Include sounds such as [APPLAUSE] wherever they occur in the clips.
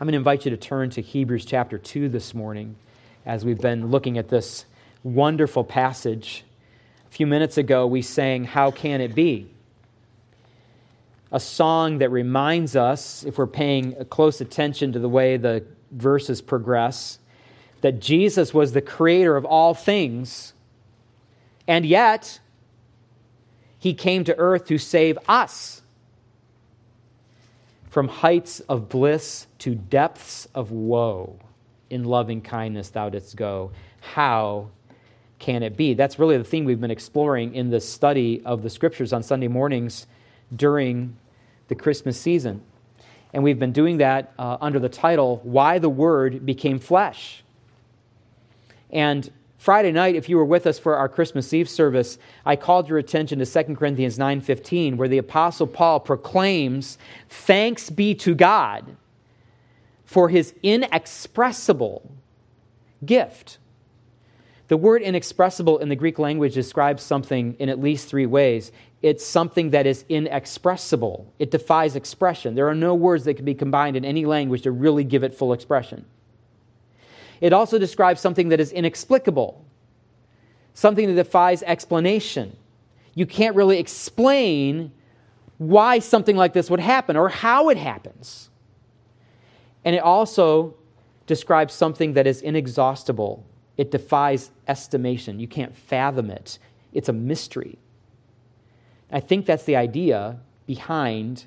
I'm going to invite you to turn to Hebrews chapter 2 this morning as we've been looking at this wonderful passage. A few minutes ago, we sang, How Can It Be? A song that reminds us, if we're paying close attention to the way the verses progress, that Jesus was the creator of all things, and yet he came to earth to save us from heights of bliss to depths of woe. In loving kindness thou didst go. How can it be? That's really the theme we've been exploring in the study of the scriptures on Sunday mornings during the Christmas season. And we've been doing that uh, under the title, Why the Word Became Flesh. And Friday night, if you were with us for our Christmas Eve service, I called your attention to 2 Corinthians 9:15, where the apostle Paul proclaims, "Thanks be to God for his inexpressible gift." The word inexpressible in the Greek language describes something in at least three ways. It's something that is inexpressible. It defies expression. There are no words that can be combined in any language to really give it full expression. It also describes something that is inexplicable, something that defies explanation. You can't really explain why something like this would happen or how it happens. And it also describes something that is inexhaustible. It defies estimation. You can't fathom it. It's a mystery. I think that's the idea behind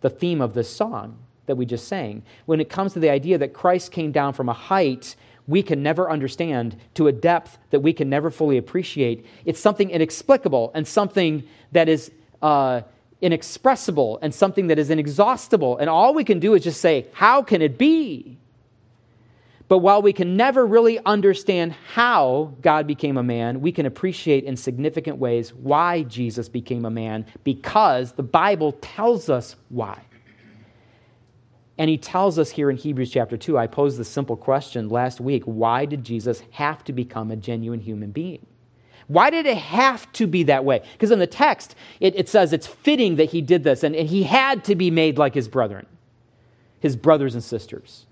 the theme of this song that we just sang. When it comes to the idea that Christ came down from a height we can never understand to a depth that we can never fully appreciate, it's something inexplicable and something that is uh, inexpressible and something that is inexhaustible. And all we can do is just say, How can it be? But while we can never really understand how God became a man, we can appreciate in significant ways why Jesus became a man because the Bible tells us why. And he tells us here in Hebrews chapter 2, I posed the simple question last week why did Jesus have to become a genuine human being? Why did it have to be that way? Because in the text, it, it, says it's fitting that he did this, and, and he had to be made like his brethren, his brothers and sisters.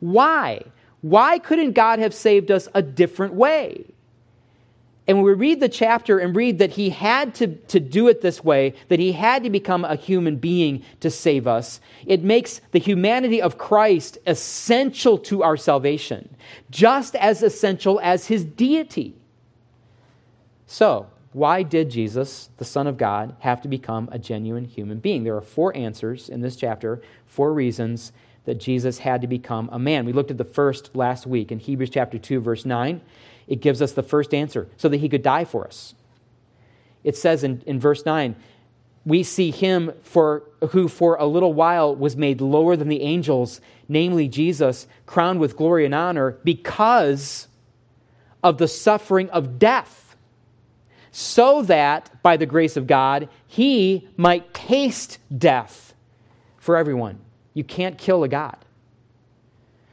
Why? Why couldn't God have saved us a different way? And when we read the chapter and read that he had to, to do it this way, that he had to become a human being to save us, it makes the humanity of Christ essential to our salvation, just as essential as his deity. So, why did Jesus, the Son of God, have to become a genuine human being? There are four answers in this chapter, four reasons that Jesus had to become a man. We looked at the first last week in Hebrews chapter 2, verse 9 it gives us the first answer so that he could die for us. It says in, in verse 9, we see him for who for a little while was made lower than the angels, namely Jesus, crowned with glory and honor because of the suffering of death, so that by the grace of God he might taste death for everyone. You can't kill a God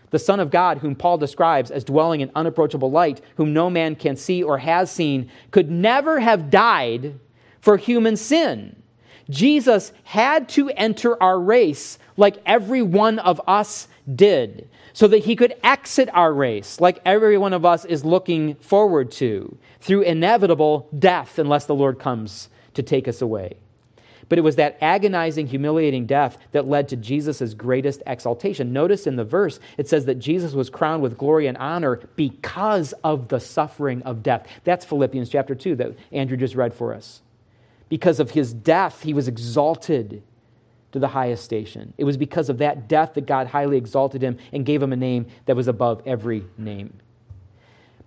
the Son of God, whom Paul describes as dwelling in unapproachable light, whom no man can see or has seen, could never have died for human sin. Jesus had to enter our race like every one of us did, so that he could exit our race like every one of us is looking forward to through inevitable death unless the Lord comes to take us away. But it was that agonizing, humiliating death that led to Jesus' greatest exaltation. Notice in the verse, it says that Jesus was crowned with glory and honor because of the suffering of death. That's Philippians chapter 2 that Andrew just read for us. Because of his death, he was exalted to the highest station. It was because of that death that God highly exalted him and gave him a name that was above every name.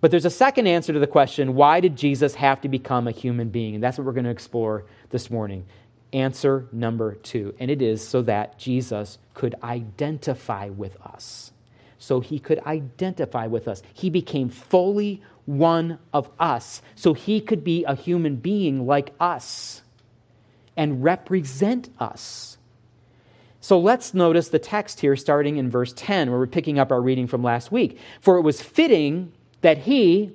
But there's a second answer to the question why did Jesus have to become a human being? And that's what we're going to explore this morning answer number two, and it is so that Jesus could identify with us. So he could identify with us. He became fully one of us, so he could be a human being like us and represent us. So let's notice the text here starting in verse 10, where we're picking up our reading from last week. For it was fitting that he,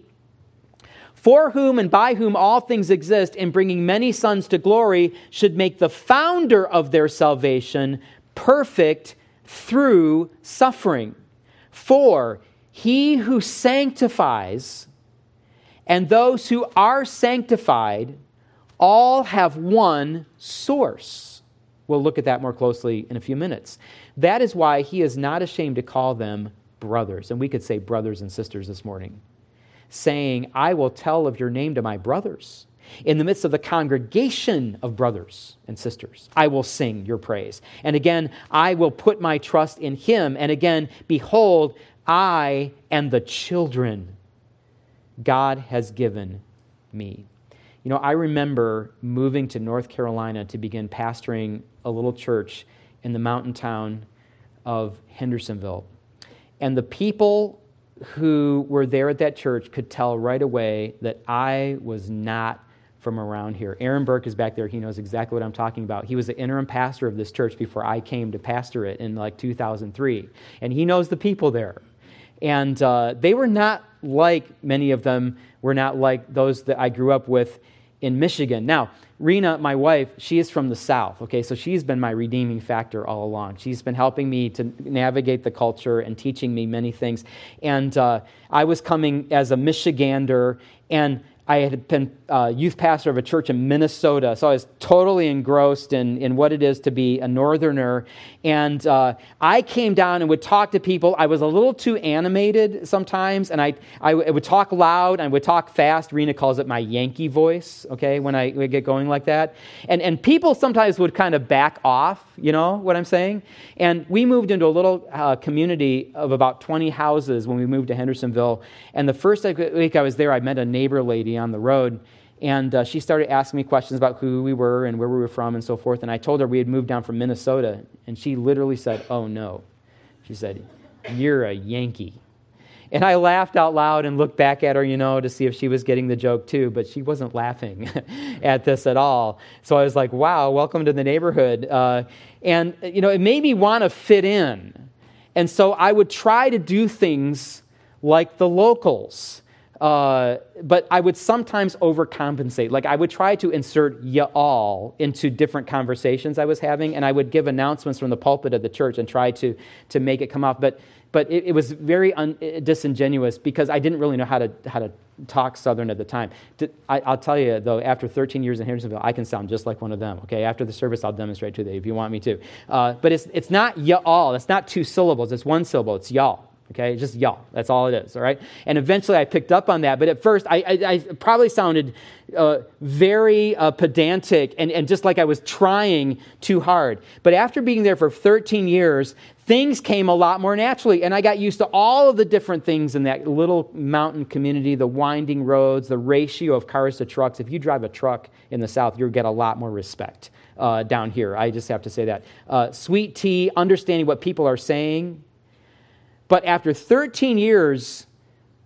for whom and by whom all things exist, in bringing many sons to glory, should make the founder of their salvation perfect through suffering. For he who sanctifies and those who are sanctified all have one source. We'll look at that more closely in a few minutes. That is why he is not ashamed to call them brothers. And we could say brothers and sisters this morning, saying, I will tell of your name to my brothers. In the midst of the congregation of brothers and sisters, I will sing your praise. And again, I will put my trust in him. And again, behold, I and the children God has given me. You know, I remember moving to North Carolina to begin pastoring a little church in the mountain town of Hendersonville. And the people who were there at that church could tell right away that I was not from around here. Aaron Burke is back there. He knows exactly what I'm talking about. He was the interim pastor of this church before I came to pastor it in like 2003. And he knows the people there. And uh, they were not like many of them were not like those that I grew up with in Michigan. Now, Rena, my wife, she is from the South, okay? So she's been my redeeming factor all along. She's been helping me to navigate the culture and teaching me many things. And uh, I was coming as a Michigander, and I had been uh, youth pastor of a church in Minnesota, so I was totally engrossed in, in what it is to be a northerner. And uh, I came down and would talk to people. I was a little too animated sometimes, and I, I would talk loud, I would talk fast. Rena calls it my Yankee voice, okay, when I would get going like that. And, and people sometimes would kind of back off, you know what I'm saying? And we moved into a little uh, community of about 20 houses when we moved to Hendersonville. And the first week I was there, I met a neighbor lady on the road. And uh, she started asking me questions about who we were and where we were from and so forth. And I told her we had moved down from Minnesota. And she literally said, Oh, no. She said, You're a Yankee. And I laughed out loud and looked back at her, you know, to see if she was getting the joke too, but she wasn't laughing [LAUGHS] at this at all. So I was like, wow, welcome to the neighborhood. Uh, and, you know, it made me want to fit in. And so I would try to do things like the locals. Uh, but I would sometimes overcompensate. Like I would try to insert y'all into different conversations I was having, and I would give announcements from the pulpit of the church and try to, to make it come off. But, but it, it was very un, disingenuous because I didn't really know how to, how to talk Southern at the time. I, will tell you, though, after 13 years in Hendersonville, I can sound just like one of them. Okay, after the service, I'll demonstrate to you if you want me to. Uh, but it's, it's not y'all, it's not two syllables, it's one syllable, it's y'all. Okay, just y'all. That's all it is, all right? And eventually I picked up on that, but at first I, I, I probably sounded uh, very uh, pedantic and, and just like I was trying too hard. But after being there for 13 years, things came a lot more naturally, and I got used to all of the different things in that little mountain community the winding roads, the ratio of cars to trucks. If you drive a truck in the South, you'll get a lot more respect. Uh, down here, I just have to say that. Uh, sweet tea, understanding what people are saying, but after 13 years,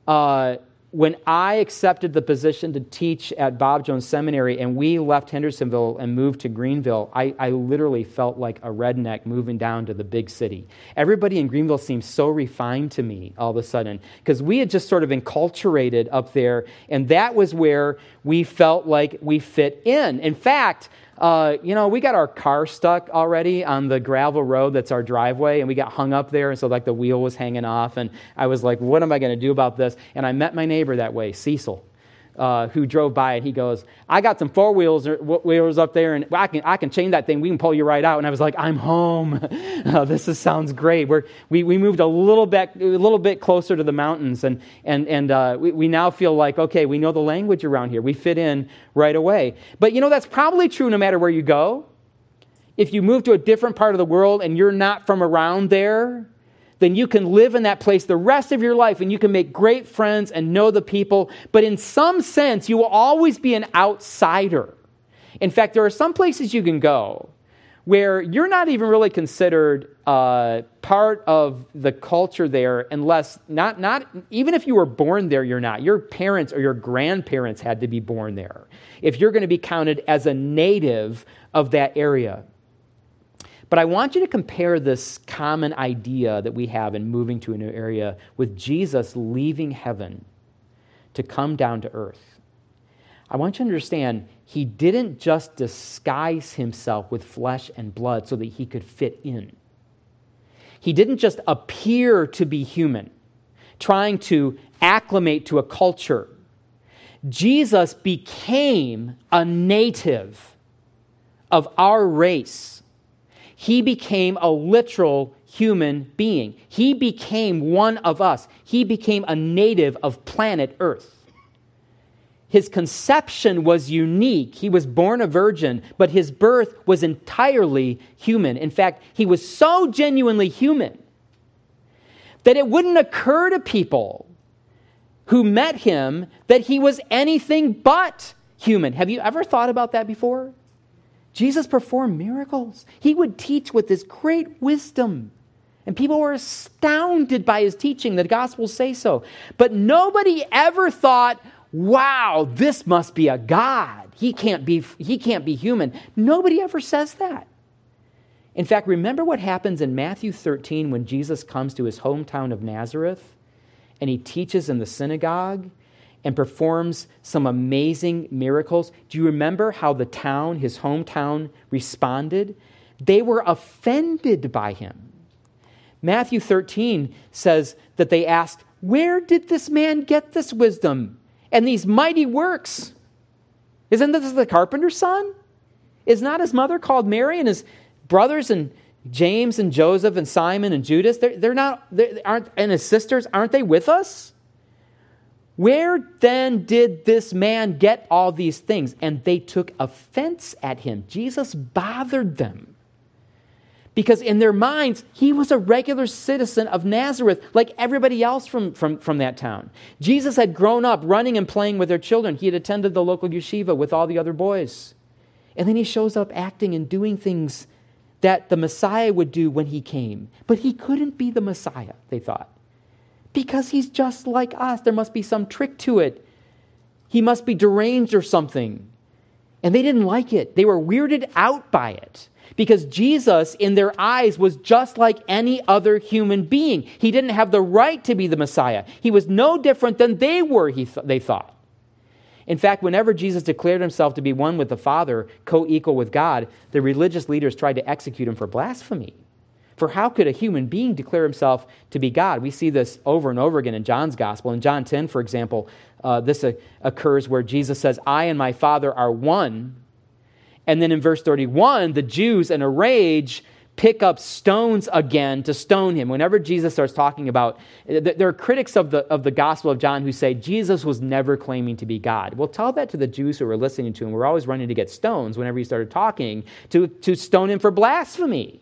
uh, when I accepted the position to teach at Bob Jones Seminary and we left Hendersonville and moved to Greenville, I, I, literally felt like a redneck moving down to the big city. Everybody in Greenville seemed so refined to me all of a sudden because we had just sort of enculturated up there, and that was where we felt like we fit in. In fact, uh, you know, we got our car stuck already on the gravel road that's our driveway, and we got hung up there, and so like the wheel was hanging off, and I was like, what am I going to do about this? And I met my neighbor that way, Cecil uh, who drove by and he goes, I got some four wheels wheels up there and I can, I can chain that thing. We can pull you right out. And I was like, I'm home. [LAUGHS] oh, this is, sounds great. We're, we, we moved a little bit, a little bit closer to the mountains and, and, and uh, we, we now feel like, okay, we know the language around here. We fit in right away. But you know, that's probably true no matter where you go. If you move to a different part of the world and you're not from around there, then you can live in that place the rest of your life and you can make great friends and know the people. But in some sense, you will always be an outsider. In fact, there are some places you can go where you're not even really considered uh, part of the culture there unless not not even if you were born there you're not your parents or your grandparents had to be born there if you're going to be counted as a native of that area but I want you to compare this common idea that we have in moving to a new area with Jesus leaving heaven to come down to earth. I want you to understand he didn't just disguise himself with flesh and blood so that he could fit in. he didn't just appear to be human, trying to acclimate to a culture. Jesus became a native of our race. He became a literal human being. He became one of us. He became a native of planet Earth. His conception was unique. He was born a virgin, but his birth was entirely human. In fact, he was so genuinely human that it wouldn't occur to people who met him that he was anything but human. Have you ever thought about that before? Jesus performed miracles. He would teach with this great wisdom. And people were astounded by his teaching. The Gospels say so. But nobody ever thought, wow, this must be a God. He can't be, he can't be human. Nobody ever says that. In fact, remember what happens in Matthew 13 when Jesus comes to his hometown of Nazareth and he teaches in the synagogue and performs some amazing miracles. Do you remember how the town, his hometown, responded? They were offended by him. Matthew 13 says that they asked, Where did this man get this wisdom? and these mighty works. Isn't this the carpenter's son? Is not his mother called Mary and his brothers and James and Joseph and Simon and Judas? They're, they're not, they aren't, and his sisters, aren't they with us? Where then did this man get all these things? And they took offense at him. Jesus bothered them because in their minds, he was a regular citizen of Nazareth, like everybody else from, from, from that town. Jesus had grown up running and playing with their children. He had attended the local yeshiva with all the other boys. And then he shows up acting and doing things that the Messiah would do when he came. But he couldn't be the Messiah, they thought, because he's just like us. There must be some trick to it. He must be deranged or something. And they didn't like it, they were weirded out by it because Jesus, in their eyes, was just like any other human being. He didn't have the right to be the Messiah. He was no different than they were, he th- they thought. In fact, whenever Jesus declared himself to be one with the Father, co equal with God, the religious leaders tried to execute him for blasphemy. For how could a human being declare himself to be God? We see this over and over again in John's gospel. In John 10, for example, uh, this uh, occurs where Jesus says, I and my Father are one. And then in verse 31, the Jews, in a rage, pick up stones again to stone him. Whenever Jesus starts talking about, there are critics of the, of the Gospel of John who say Jesus was never claiming to be God. Well, tell that to the Jews who were listening to him. We're always running to get stones whenever he started talking to, to stone him for blasphemy.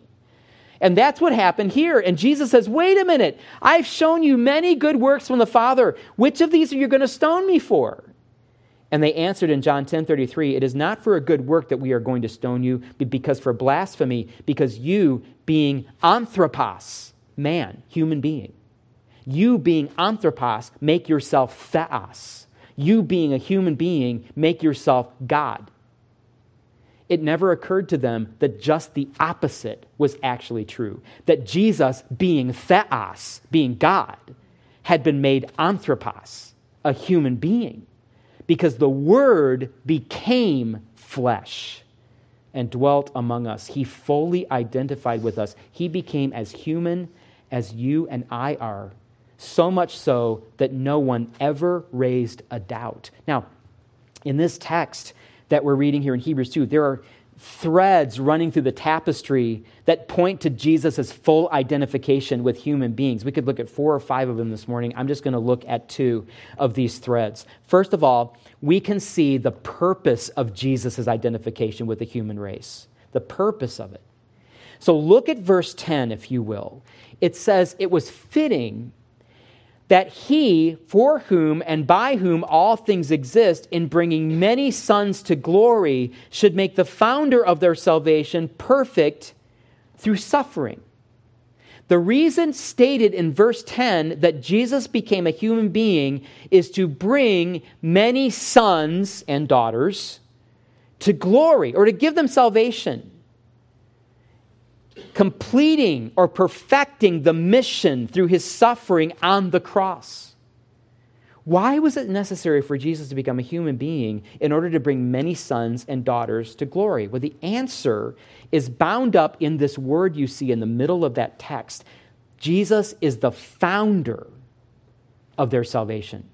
And that's what happened here. And Jesus says, Wait a minute, I've shown you many good works from the Father. Which of these are you going to stone me for? And they answered in John 10 33, It is not for a good work that we are going to stone you, but because for blasphemy, because you, being anthropos, man, human being, you being anthropos, make yourself theos. You being a human being, make yourself God. It never occurred to them that just the opposite was actually true. That Jesus, being theos, being God, had been made anthropos, a human being because the Word became flesh and dwelt among us. He fully identified with us. He became as human as you and I are, so much so that no one ever raised a doubt. Now, in this text that we're reading here in Hebrews 2, there are threads running through the tapestry that point to Jesus' full identification with human beings. We could look at four or five of them this morning. I'm just going to look at two of these threads. First of all, we can see the purpose of Jesus' identification with the human race, the purpose of it. So look at verse 10, if you will. It says, It was fitting that he, for whom and by whom all things exist, in bringing many sons to glory, should make the founder of their salvation perfect through suffering. The reason stated in verse 10 that Jesus became a human being is to bring many sons and daughters to glory or to give them salvation completing or perfecting the mission through his suffering on the cross. Why was it necessary for Jesus to become a human being in order to bring many sons and daughters to glory? Well, the answer is bound up in this word you see in the middle of that text Jesus is the founder of their salvation,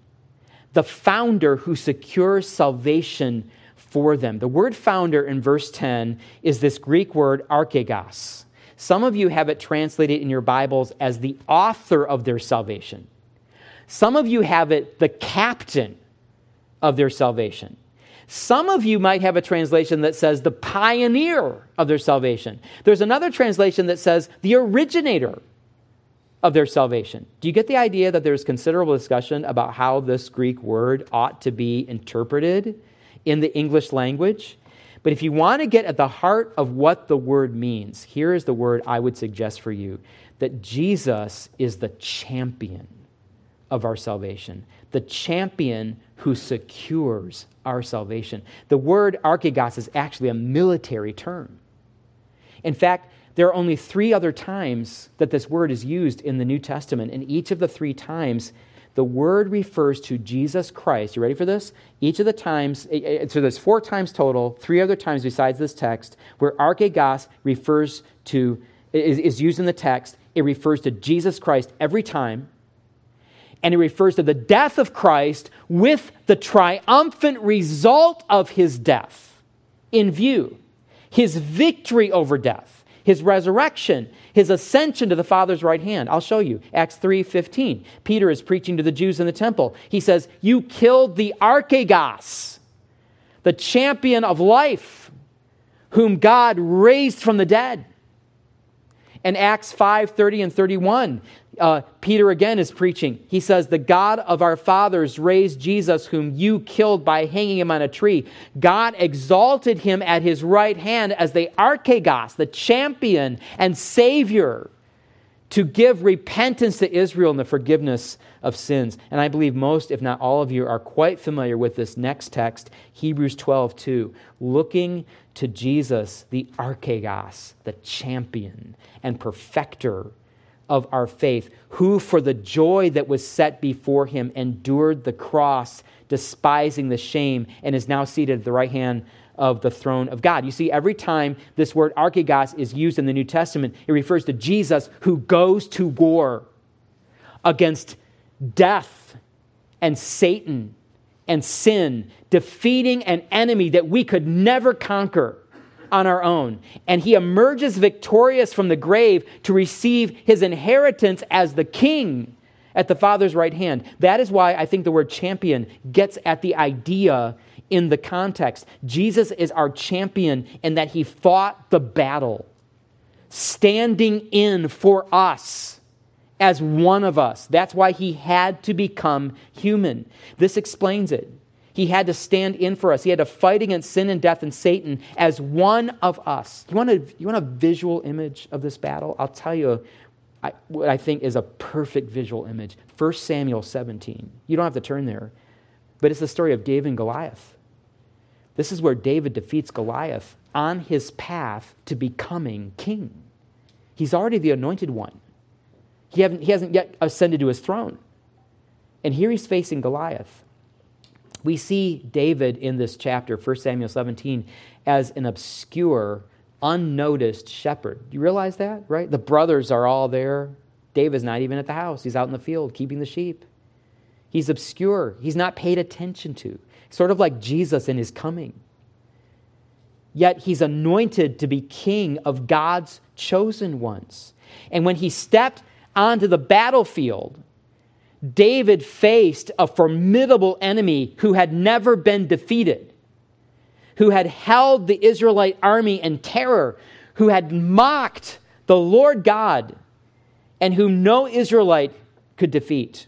the founder who secures salvation for them. The word founder in verse 10 is this Greek word archegos. Some of you have it translated in your Bibles as the author of their salvation. Some of you have it the captain of their salvation. Some of you might have a translation that says the pioneer of their salvation. There's another translation that says the originator of their salvation. Do you get the idea that there's considerable discussion about how this Greek word ought to be interpreted in the English language? But if you want to get at the heart of what the word means, here is the word I would suggest for you that Jesus is the champion of our salvation, the champion who secures our salvation. The word archegos is actually a military term. In fact, there are only three other times that this word is used in the New Testament, and each of the three times, the word refers to Jesus Christ. You ready for this? Each of the times, eh, eh, so there's four times total, three other times besides this text, where archegos refers to, is, is used in the text. It refers to Jesus Christ every time, and it refers to the death of Christ with the triumphant result of his death in view his victory over death his resurrection, his ascension to the Father's right hand. I'll show you. Acts 3:15. Peter is preaching to the Jews in the temple. He says, "You killed the archegos, the champion of life, whom God raised from the dead." And Acts 5:30 30 and 31, uh, Peter again is preaching. He says, The God of our fathers raised Jesus, whom you killed by hanging him on a tree. God exalted him at his right hand as the archegos, the champion and savior, to give repentance to Israel and the forgiveness of sins. And I believe most, if not all of you, are quite familiar with this next text, Hebrews 12 2. Looking to Jesus, the archegos, the champion and perfecter of our faith, who for the joy that was set before him endured the cross, despising the shame, and is now seated at the right hand of the throne of God. You see, every time this word archegos is used in the New Testament, it refers to Jesus who goes to war against death and Satan and sin, defeating an enemy that we could never conquer on our own. And he emerges victorious from the grave to receive his inheritance as the king at the Father's right hand. That is why I think the word champion gets at the idea in the context. Jesus is our champion in that he fought the battle, standing in for us as one of us. That's why he had to become human. This explains it. He had to stand in for us. He had to fight against sin and death and Satan as one of us. You want a, you want a visual image of this battle? I'll tell you I, what I think is a perfect visual image. 1 Samuel 17. You don't have to turn there, but it's the story of David and Goliath. This is where David defeats Goliath on his path to becoming king. He's already the anointed one. He, he hasn't yet ascended to his throne. And here he's facing Goliath. We see David in this chapter, 1 Samuel 17, as an obscure, unnoticed shepherd. You realize that, right? The brothers are all there. David's not even at the house, he's out in the field keeping the sheep. He's obscure, he's not paid attention to, sort of like Jesus in his coming. Yet he's anointed to be king of God's chosen ones. And when he stepped onto the battlefield, David faced a formidable enemy who had never been defeated, who had held the Israelite army in terror, who had mocked the Lord God, and whom no Israelite could defeat.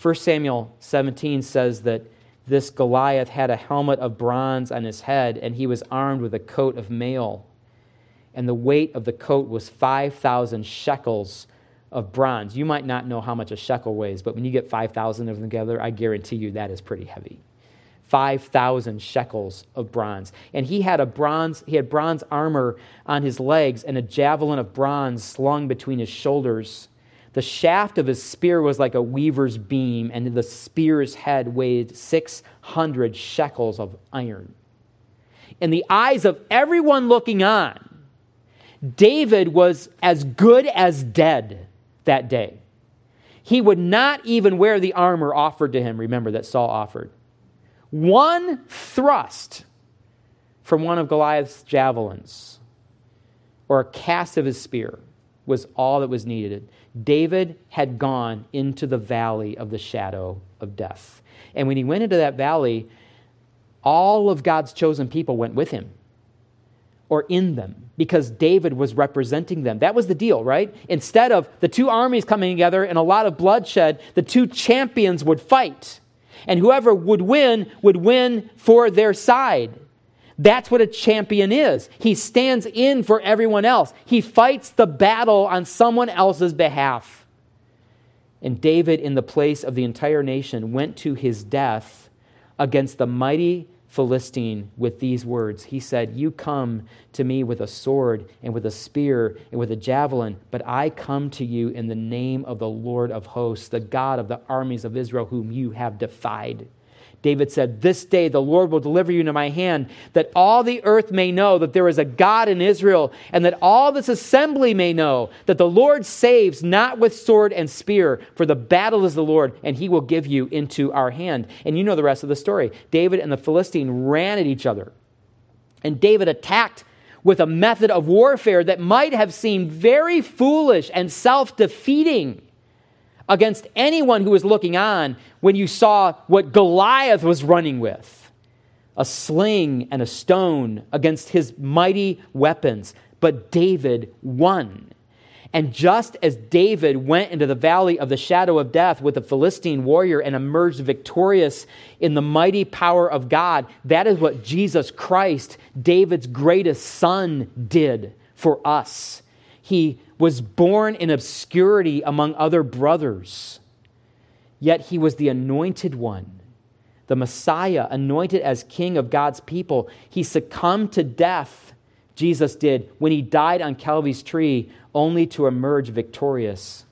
1 Samuel 17 says that this Goliath had a helmet of bronze on his head, and he was armed with a coat of mail. And the weight of the coat was 5,000 shekels of bronze. You might not know how much a shekel weighs, but when you get 5,000 of them together, I guarantee you that is pretty heavy. 5,000 shekels of bronze. And he had a bronze, he had bronze armor on his legs and a javelin of bronze slung between his shoulders. The shaft of his spear was like a weaver's beam, and the spear's head weighed 600 shekels of iron. In the eyes of everyone looking on, David was as good as dead that day. He would not even wear the armor offered to him, remember, that Saul offered. One thrust from one of Goliath's javelins or a cast of his spear was all that was needed. David had gone into the valley of the shadow of death. And when he went into that valley, all of God's chosen people went with him or in them because David was representing them. That was the deal, right? Instead of the two armies coming together and a lot of bloodshed, the two champions would fight. And whoever would win would win for their side. That's what a champion is. He stands in for everyone else, he fights the battle on someone else's behalf. And David, in the place of the entire nation, went to his death against the mighty Philistine with these words. He said, You come to me with a sword and with a spear and with a javelin, but I come to you in the name of the Lord of hosts, the God of the armies of Israel, whom you have defied. David said, This day the Lord will deliver you into my hand, that all the earth may know that there is a God in Israel, and that all this assembly may know that the Lord saves not with sword and spear, for the battle is the Lord, and he will give you into our hand. And you know the rest of the story. David and the Philistine ran at each other, and David attacked with a method of warfare that might have seemed very foolish and self defeating against anyone who was looking on when you saw what Goliath was running with a sling and a stone against his mighty weapons. But David won. And just as David went into the valley of the shadow of death with a Philistine warrior and emerged victorious in the mighty power of God, that is what Jesus Christ, David's greatest son, did for us. He was born in obscurity among other brothers, yet he was the anointed one, the Messiah, anointed as king of God's people. He succumbed to death, Jesus did, when he died on Calvary's tree, only to emerge victorious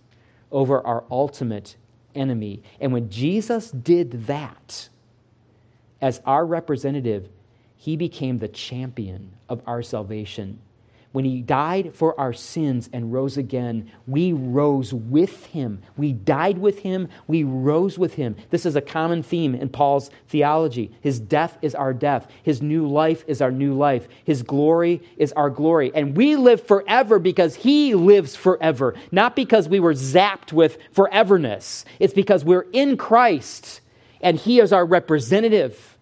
over our ultimate enemy. And when Jesus did that, as our representative, he became the champion of our salvation when he died for our sins and rose again, we rose with him. We died with him. We rose with him. This is a common theme in Paul's theology. His death is our death. His new life is our new life. His glory is our glory. And we live forever because he lives forever, not because we were zapped with foreverness. It's because we're in Christ and he is our representative.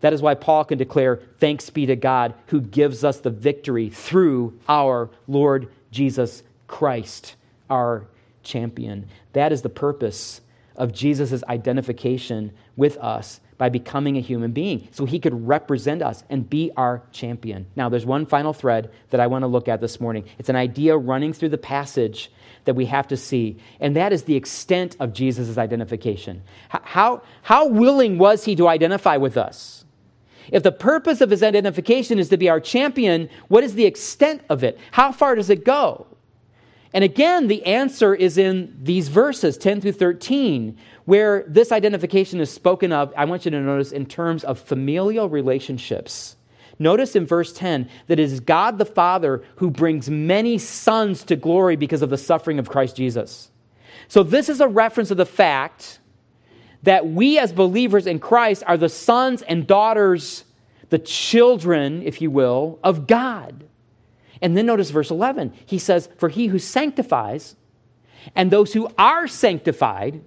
That is why Paul can declare, Thanks be to God who gives us the victory through our Lord Jesus Christ, our champion. That is the purpose of Jesus' identification with us by becoming a human being, so he could represent us and be our champion. Now, there's one final thread that I want to look at this morning. It's an idea running through the passage that we have to see, and that is the extent of Jesus' identification. How, how willing was he to identify with us? If the purpose of his identification is to be our champion, what is the extent of it? How far does it go? And again, the answer is in these verses, 10 through 13, where this identification is spoken of, I want you to notice, in terms of familial relationships. Notice in verse 10 that it is God the Father who brings many sons to glory because of the suffering of Christ Jesus. So, this is a reference to the fact that we as believers in Christ are the sons and daughters, the children, if you will, of God. And then notice verse 11. He says, For he who sanctifies and those who are sanctified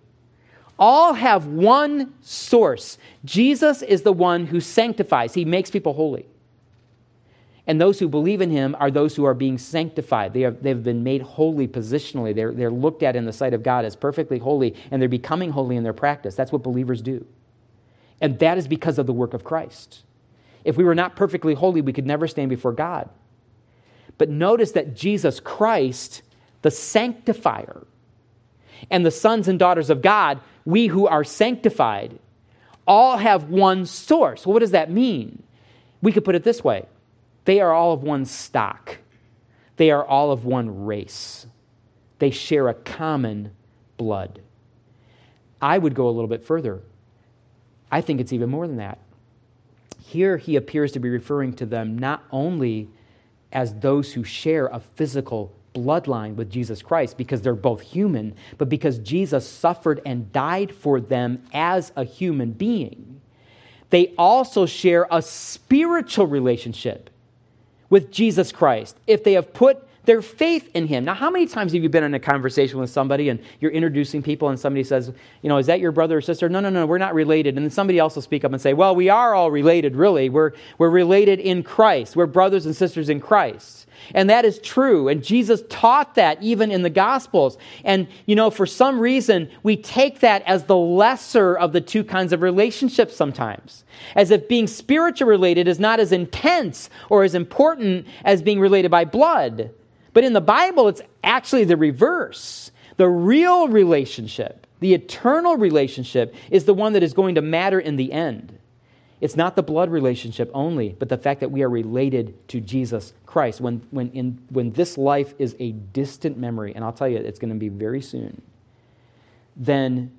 all have one source. Jesus is the one who sanctifies, he makes people holy. And those who believe in him are those who are being sanctified. They have, they've been made holy positionally. They're, they're looked at in the sight of God as perfectly holy, and they're becoming holy in their practice. That's what believers do. And that is because of the work of Christ. If we were not perfectly holy, we could never stand before God. But notice that Jesus Christ, the sanctifier, and the sons and daughters of God, we who are sanctified, all have one source. Well, what does that mean? We could put it this way they are all of one stock, they are all of one race. They share a common blood. I would go a little bit further. I think it's even more than that. Here he appears to be referring to them not only as those who share a physical bloodline with Jesus Christ because they're both human, but because Jesus suffered and died for them as a human being, they also share a spiritual relationship with Jesus Christ. If they have put their faith in him. Now, how many times have you been in a conversation with somebody and you're introducing people and somebody says, you know, is that your brother or sister? No, no, no, we're not related. And then somebody else will speak up and say, well, we are all related, really. We're, we're related in Christ. We're brothers and sisters in Christ. And that is true. And Jesus taught that even in the Gospels. And, you know, for some reason, we take that as the lesser of the two kinds of relationships sometimes. As if being spiritual related is not as intense or as important as being related by blood. But in the Bible, it's actually the reverse. The real relationship, the eternal relationship, is the one that is going to matter in the end. It's not the blood relationship only, but the fact that we are related to Jesus Christ. When, when, in, when this life is a distant memory, and I'll tell you, it's going to be very soon, then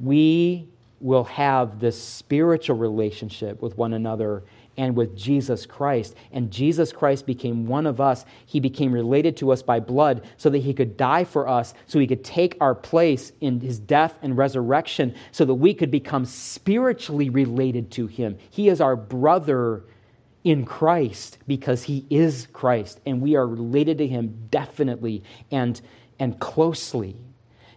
we will have this spiritual relationship with one another and with Jesus Christ. And Jesus Christ became one of us. He became related to us by blood so that he could die for us, so he could take our place in his death and resurrection, so that we could become spiritually related to him. He is our brother in Christ because he is Christ, and we are related to him definitely and, and closely.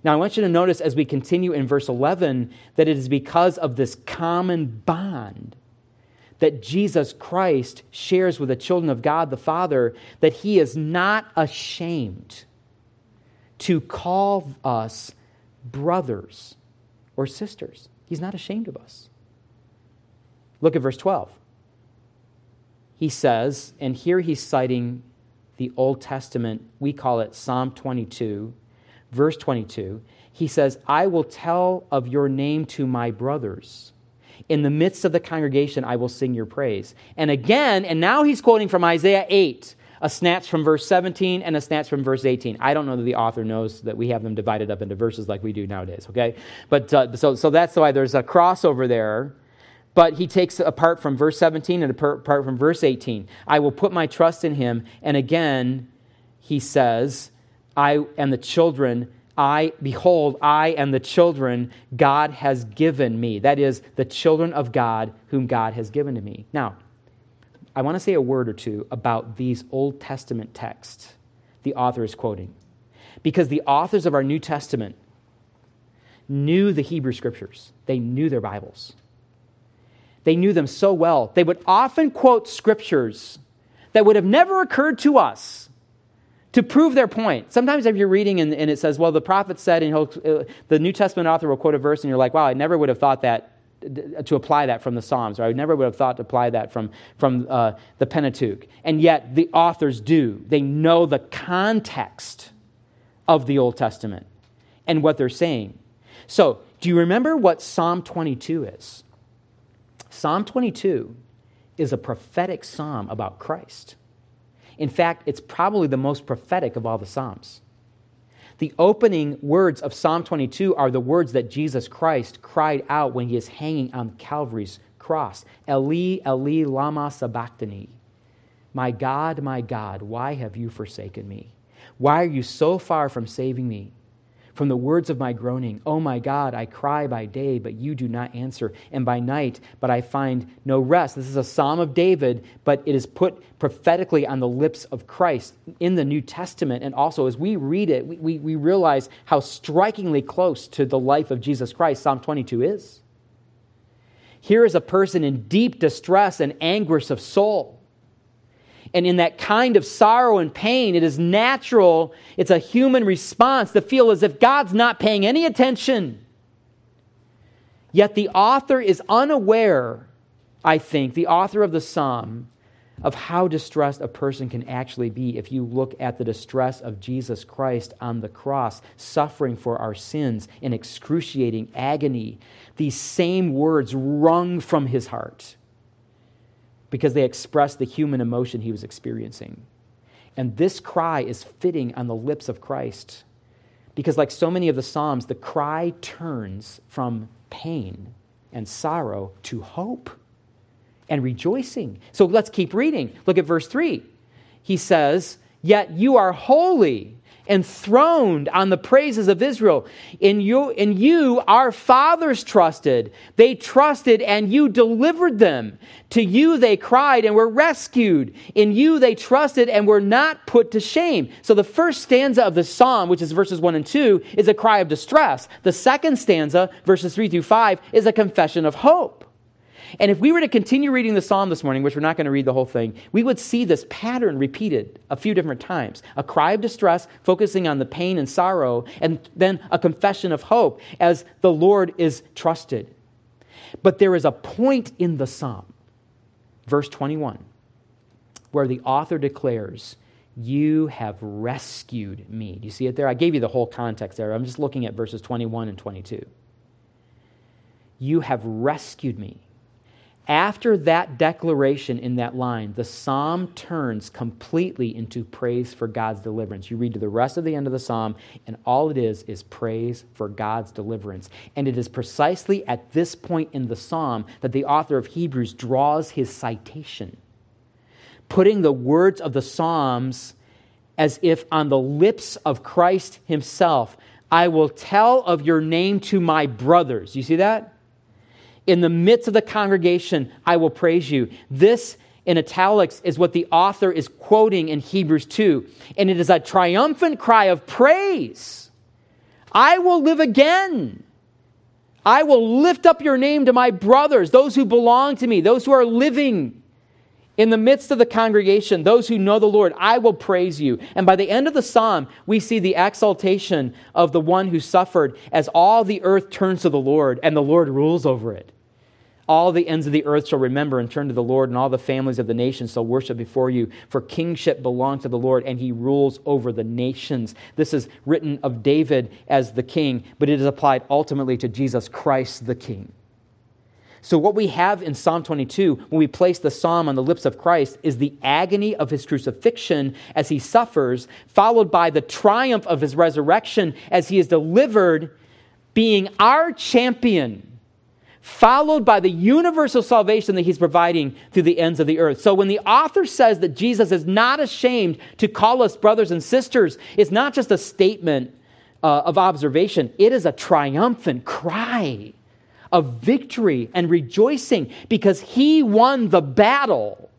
Now, I want you to notice as we continue in verse 11 that it is because of this common bond that Jesus Christ shares with the children of God the Father that he is not ashamed to call us brothers or sisters. He's not ashamed of us. Look at verse 12. He says, and here he's citing the Old Testament, we call it Psalm 22, verse 22. He says, I will tell of your name to my brothers. In the midst of the congregation, I will sing your praise. And again, and now he's quoting from Isaiah 8, a snatch from verse 17 and a snatch from verse 18. I don't know that the author knows that we have them divided up into verses like we do nowadays, okay? But uh, so, so that's why there's a crossover there. But he takes apart from verse 17 and apart from verse 18. I will put my trust in him. And again, he says, I and the children I, behold, I and the children God has given me. That is, the children of God whom God has given to me. Now, I want to say a word or two about these Old Testament texts the author is quoting. Because the authors of our New Testament knew the Hebrew scriptures, they knew their Bibles. They knew them so well. They would often quote scriptures that would have never occurred to us to prove their point. Sometimes if you're reading and, and it says, well, the prophet said, and uh, the New Testament author will quote a verse, and you're like, wow, I never would have thought that to apply that from the Psalms, or I never would have thought to apply that from, from uh, the Pentateuch. And yet the authors do. They know the context of the Old Testament and what they're saying. So, do you remember what Psalm 22 is? Psalm 22 is a prophetic psalm about Christ. In fact, it's probably the most prophetic of all the Psalms. The opening words of Psalm 22 are the words that Jesus Christ cried out when he is hanging on Calvary's cross Eli, Eli, Lama Sabachthani. My God, my God, why have you forsaken me? Why are you so far from saving me? From the words of my groaning. Oh my God, I cry by day, but you do not answer, and by night, but I find no rest. This is a psalm of David, but it is put prophetically on the lips of Christ in the New Testament. And also, as we read it, we, we, we realize how strikingly close to the life of Jesus Christ Psalm 22 is. Here is a person in deep distress and anguish of soul and in that kind of sorrow and pain, it is natural, it's a human response to feel as if God's not paying any attention. Yet the author is unaware, I think, the author of the psalm, of how distressed a person can actually be if you look at the distress of Jesus Christ on the cross, suffering for our sins in excruciating agony. These same words wrung from his heart because they express the human emotion he was experiencing. And this cry is fitting on the lips of Christ because, like so many of the Psalms, the cry turns from pain and sorrow to hope and rejoicing. So let's keep reading. Look at verse 3. He says, Yet you are holy, enthroned on the praises of Israel. In you, in you, our fathers trusted. They trusted, and you delivered them. To you they cried and were rescued. In you they trusted and were not put to shame. So the first stanza of the psalm, which is verses 1 and 2, is a cry of distress. The second stanza, verses 3 through 5, is a confession of hope. And if we were to continue reading the psalm this morning, which we're not going to read the whole thing, we would see this pattern repeated a few different times a cry of distress, focusing on the pain and sorrow, and then a confession of hope as the Lord is trusted. But there is a point in the psalm, verse 21, where the author declares, You have rescued me. Do you see it there? I gave you the whole context there. I'm just looking at verses 21 and 22. You have rescued me. After that declaration in that line, the psalm turns completely into praise for God's deliverance. You read to the rest of the end of the psalm, and all it is is praise for God's deliverance. And it is precisely at this point in the psalm that the author of Hebrews draws his citation, putting the words of the psalms as if on the lips of Christ himself. I will tell of your name to my brothers. You see that? In the midst of the congregation, I will praise you. This in italics is what the author is quoting in Hebrews 2. And it is a triumphant cry of praise. I will live again. I will lift up your name to my brothers, those who belong to me, those who are living in the midst of the congregation, those who know the Lord. I will praise you. And by the end of the psalm, we see the exaltation of the one who suffered as all the earth turns to the Lord and the Lord rules over it. All the ends of the earth shall remember and turn to the Lord, and all the families of the nations shall worship before you. For kingship belongs to the Lord, and he rules over the nations. This is written of David as the king, but it is applied ultimately to Jesus Christ the king. So, what we have in Psalm 22, when we place the psalm on the lips of Christ, is the agony of his crucifixion as he suffers, followed by the triumph of his resurrection as he is delivered, being our champion followed by the universal salvation that he's providing through the ends of the earth. So when the author says that Jesus is not ashamed to call us brothers and sisters, it's not just a statement uh, of observation, it is a triumphant cry of victory and rejoicing because he won the battle.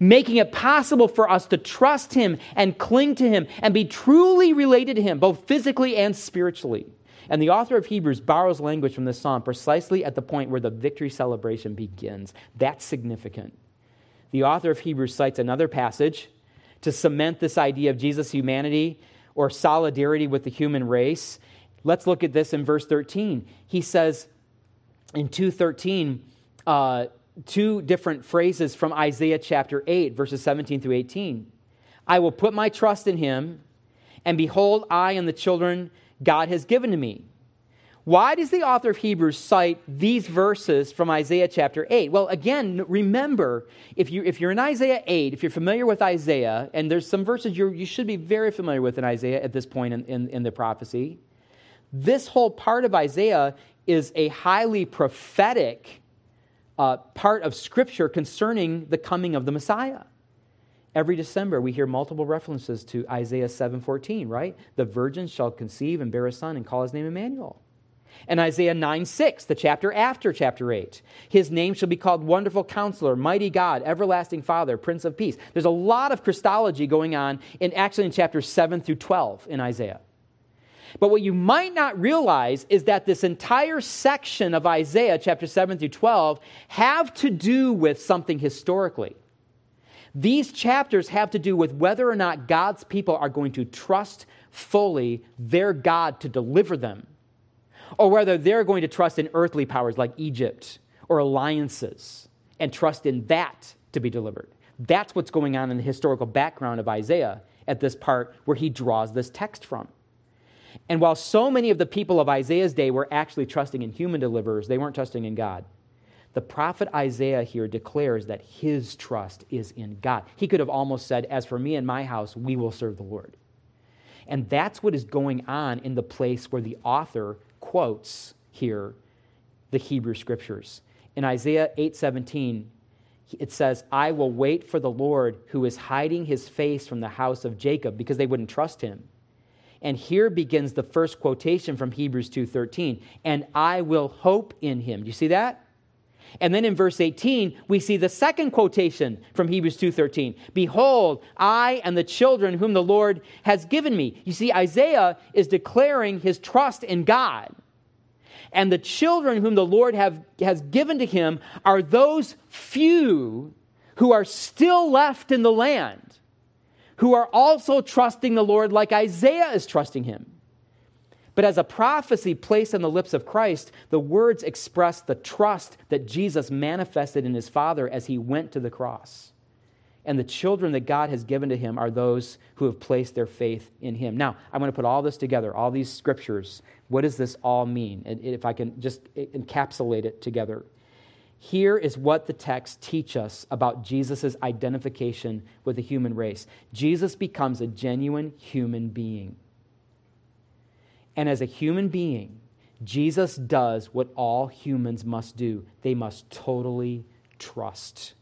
Making it possible for us to trust him and cling to him and be truly related to him, both physically and spiritually. And the author of Hebrews borrows language from this psalm precisely at the point where the victory celebration begins. That's significant. The author of Hebrews cites another passage to cement this idea of Jesus' humanity or solidarity with the human race. Let's look at this in verse 13. He says in 213, uh, two different phrases from Isaiah chapter 8, verses 17 through 18. I will put my trust in him, and behold, I and the children God has given to me. Why does the author of Hebrews cite these verses from Isaiah chapter 8? Well, again, remember, if, you, if you're in Isaiah 8, if you're familiar with Isaiah, and there's some verses you you should be very familiar with in Isaiah at this point in, in, in the prophecy, this whole part of Isaiah is a highly prophetic uh, part of Scripture concerning the coming of the Messiah. Every December we hear multiple references to Isaiah 7:14, right? The virgin shall conceive and bear a son and call his name Emmanuel. And Isaiah 9 6, the chapter after chapter 8. His name shall be called Wonderful Counselor, Mighty God, Everlasting Father, Prince of Peace. There's a lot of Christology going on in actually in chapters 7 through 12 in Isaiah. But what you might not realize is that this entire section of Isaiah, chapter 7 through 12, have to do with something historically. These chapters have to do with whether or not God's people are going to trust fully their God to deliver them, or whether they're going to trust in earthly powers like Egypt or alliances and trust in that to be delivered. That's what's going on in the historical background of Isaiah at this part where he draws this text from. And while so many of the people of Isaiah's day were actually trusting in human deliverers, they weren't trusting in God. The prophet Isaiah here declares that his trust is in God. He could have almost said, As for me and my house, we will serve the Lord. And that's what is going on in the place where the author quotes here the Hebrew scriptures. In Isaiah 8:17, it says, I will wait for the Lord who is hiding his face from the house of Jacob because they wouldn't trust him. And here begins the first quotation from Hebrews 2:13, and I will hope in him. Do you see that? And then in verse 18, we see the second quotation from Hebrews 2:13. Behold, I and the children whom the Lord has given me. You see Isaiah is declaring his trust in God. And the children whom the Lord have, has given to him are those few who are still left in the land, who are also trusting the Lord like Isaiah is trusting him. But as a prophecy placed on the lips of Christ, the words express the trust that Jesus manifested in his Father as he went to the cross. And the children that God has given to him are those who have placed their faith in him. Now, I'm going to put all this together, all these scriptures. What does this all mean? If I can just encapsulate it together. Here is what the texts teach us about Jesus' identification with the human race. Jesus becomes a genuine human being. And as a human being, Jesus does what all humans must do they must totally trust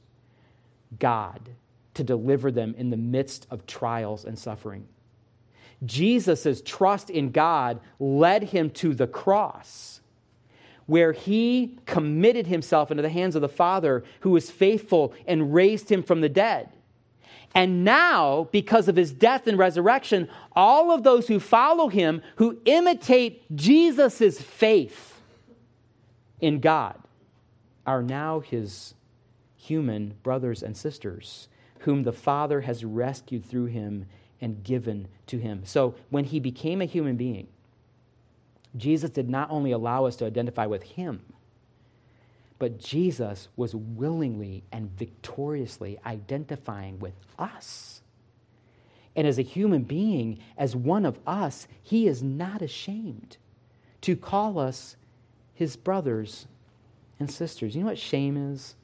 God to deliver them in the midst of trials and suffering. Jesus' trust in God led him to the cross, where he committed himself into the hands of the Father, who was faithful and raised him from the dead. And now, because of his death and resurrection, all of those who follow him, who imitate Jesus' faith in God, are now his human brothers and sisters, whom the Father has rescued through him and given to him. So when he became a human being, Jesus did not only allow us to identify with him, but Jesus was willingly and victoriously identifying with us. And as a human being, as one of us, he is not ashamed to call us his brothers and sisters. You know what shame is?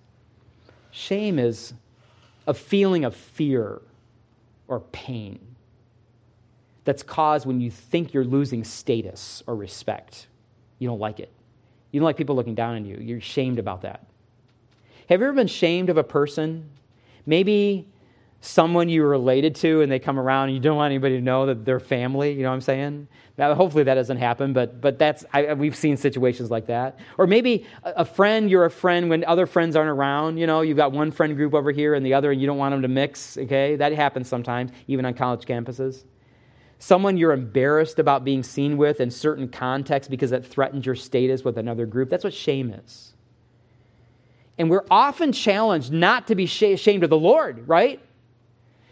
Shame is a feeling of fear or pain that's caused when you think you're losing status or respect. You don't like it. You don't like people looking down on you. You're shamed about that. Have you ever been shamed of a person? Maybe someone you were related to and they come around and you don't want anybody to know that they're family, you know what I'm saying? Now, hopefully that doesn't happen, but, but that's, I, we've seen situations like that. Or maybe a, a friend, you're a friend when other friends aren't around, you know, you've got one friend group over here and the other and you don't want them to mix, okay? That happens sometimes, even on college campuses someone you're embarrassed about being seen with in certain contexts because it threatens your status with another group. That's what shame is. And we're often challenged not to be ashamed of the Lord, right?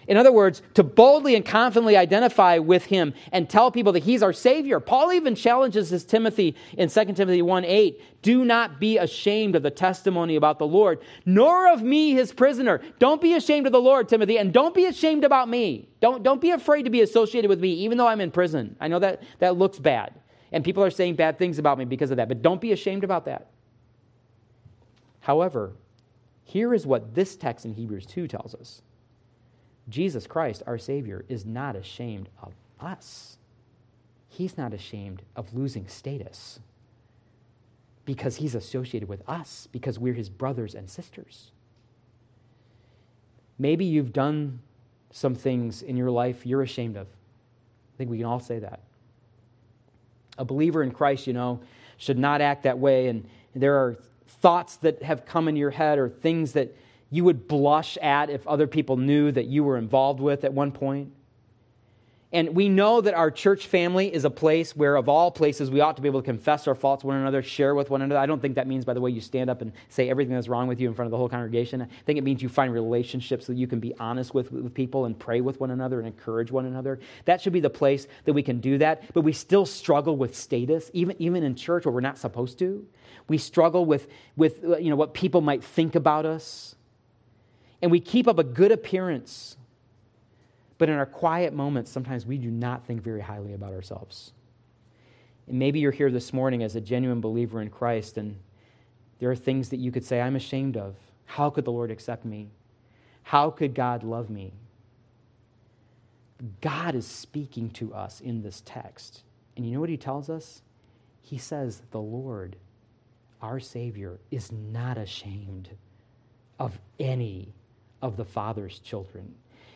In other words, to boldly and confidently identify with him and tell people that he's our Savior. Paul even challenges his Timothy in 2 Timothy 1 8 do not be ashamed of the testimony about the Lord, nor of me, his prisoner. Don't be ashamed of the Lord, Timothy, and don't be ashamed about me. Don't, don't be afraid to be associated with me, even though I'm in prison. I know that that looks bad, and people are saying bad things about me because of that, but don't be ashamed about that. However, here is what this text in Hebrews 2 tells us Jesus Christ, our Savior, is not ashamed of us. He's not ashamed of losing status because he's associated with us, because we're his brothers and sisters. Maybe you've done some things in your life you're ashamed of. I think we can all say that. A believer in Christ, you know, should not act that way. And there are thoughts that have come in your head or things that you would blush at if other people knew that you were involved with at one point. And we know that our church family is a place where, of all places, we ought to be able to confess our faults one another, share with one another. I don't think that means, by the way, you stand up and say everything that's wrong with you in front of the whole congregation. I think it means you find relationships that you can be honest with, with people and pray with one another and encourage one another. That should be the place that we can do that. But we still struggle with status, even, even in church where we're not supposed to. We struggle with, with uh, you know, what people might think about us and we keep up a good appearance. But in our quiet moments, sometimes we do not think very highly about ourselves. And maybe you're here this morning as a genuine believer in Christ, and there are things that you could say, I'm ashamed of. How could the Lord accept me? How could God love me? God is speaking to us in this text. And you know what he tells us? He says, The Lord, our Savior, is not ashamed of any of the Father's children,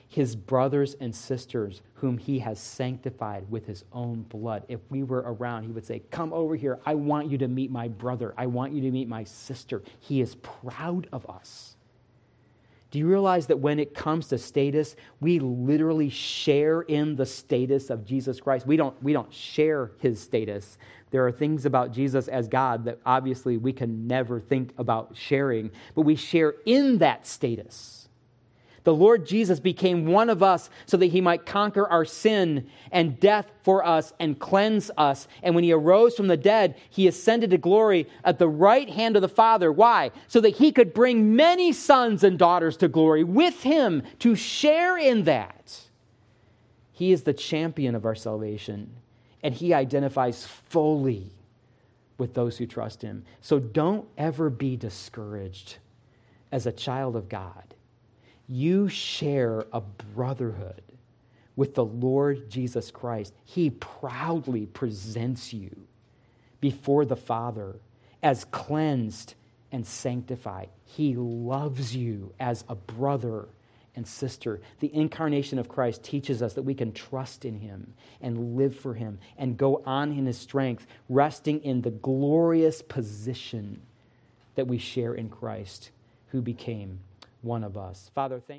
his brothers and sisters whom he has sanctified with his own blood. If we were around, he would say, Come over here. I want you to meet my brother. I want you to meet my sister. He is proud of us. Do you realize that when it comes to status, we literally share in the status of Jesus Christ? We don't, we don't share his status. There are things about Jesus as God that obviously we can never think about sharing, but we share in that status. The Lord Jesus became one of us so that he might conquer our sin and death for us and cleanse us. And when he arose from the dead, he ascended to glory at the right hand of the Father. Why? So that he could bring many sons and daughters to glory with him to share in that. He is the champion of our salvation, and he identifies fully with those who trust him. So don't ever be discouraged as a child of God you share a brotherhood with the Lord Jesus Christ. He proudly presents you before the Father as cleansed and sanctified. He loves you as a brother and sister. The incarnation of Christ teaches us that we can trust in him and live for him and go on in his strength, resting in the glorious position that we share in Christ, who became one of us. Father, thank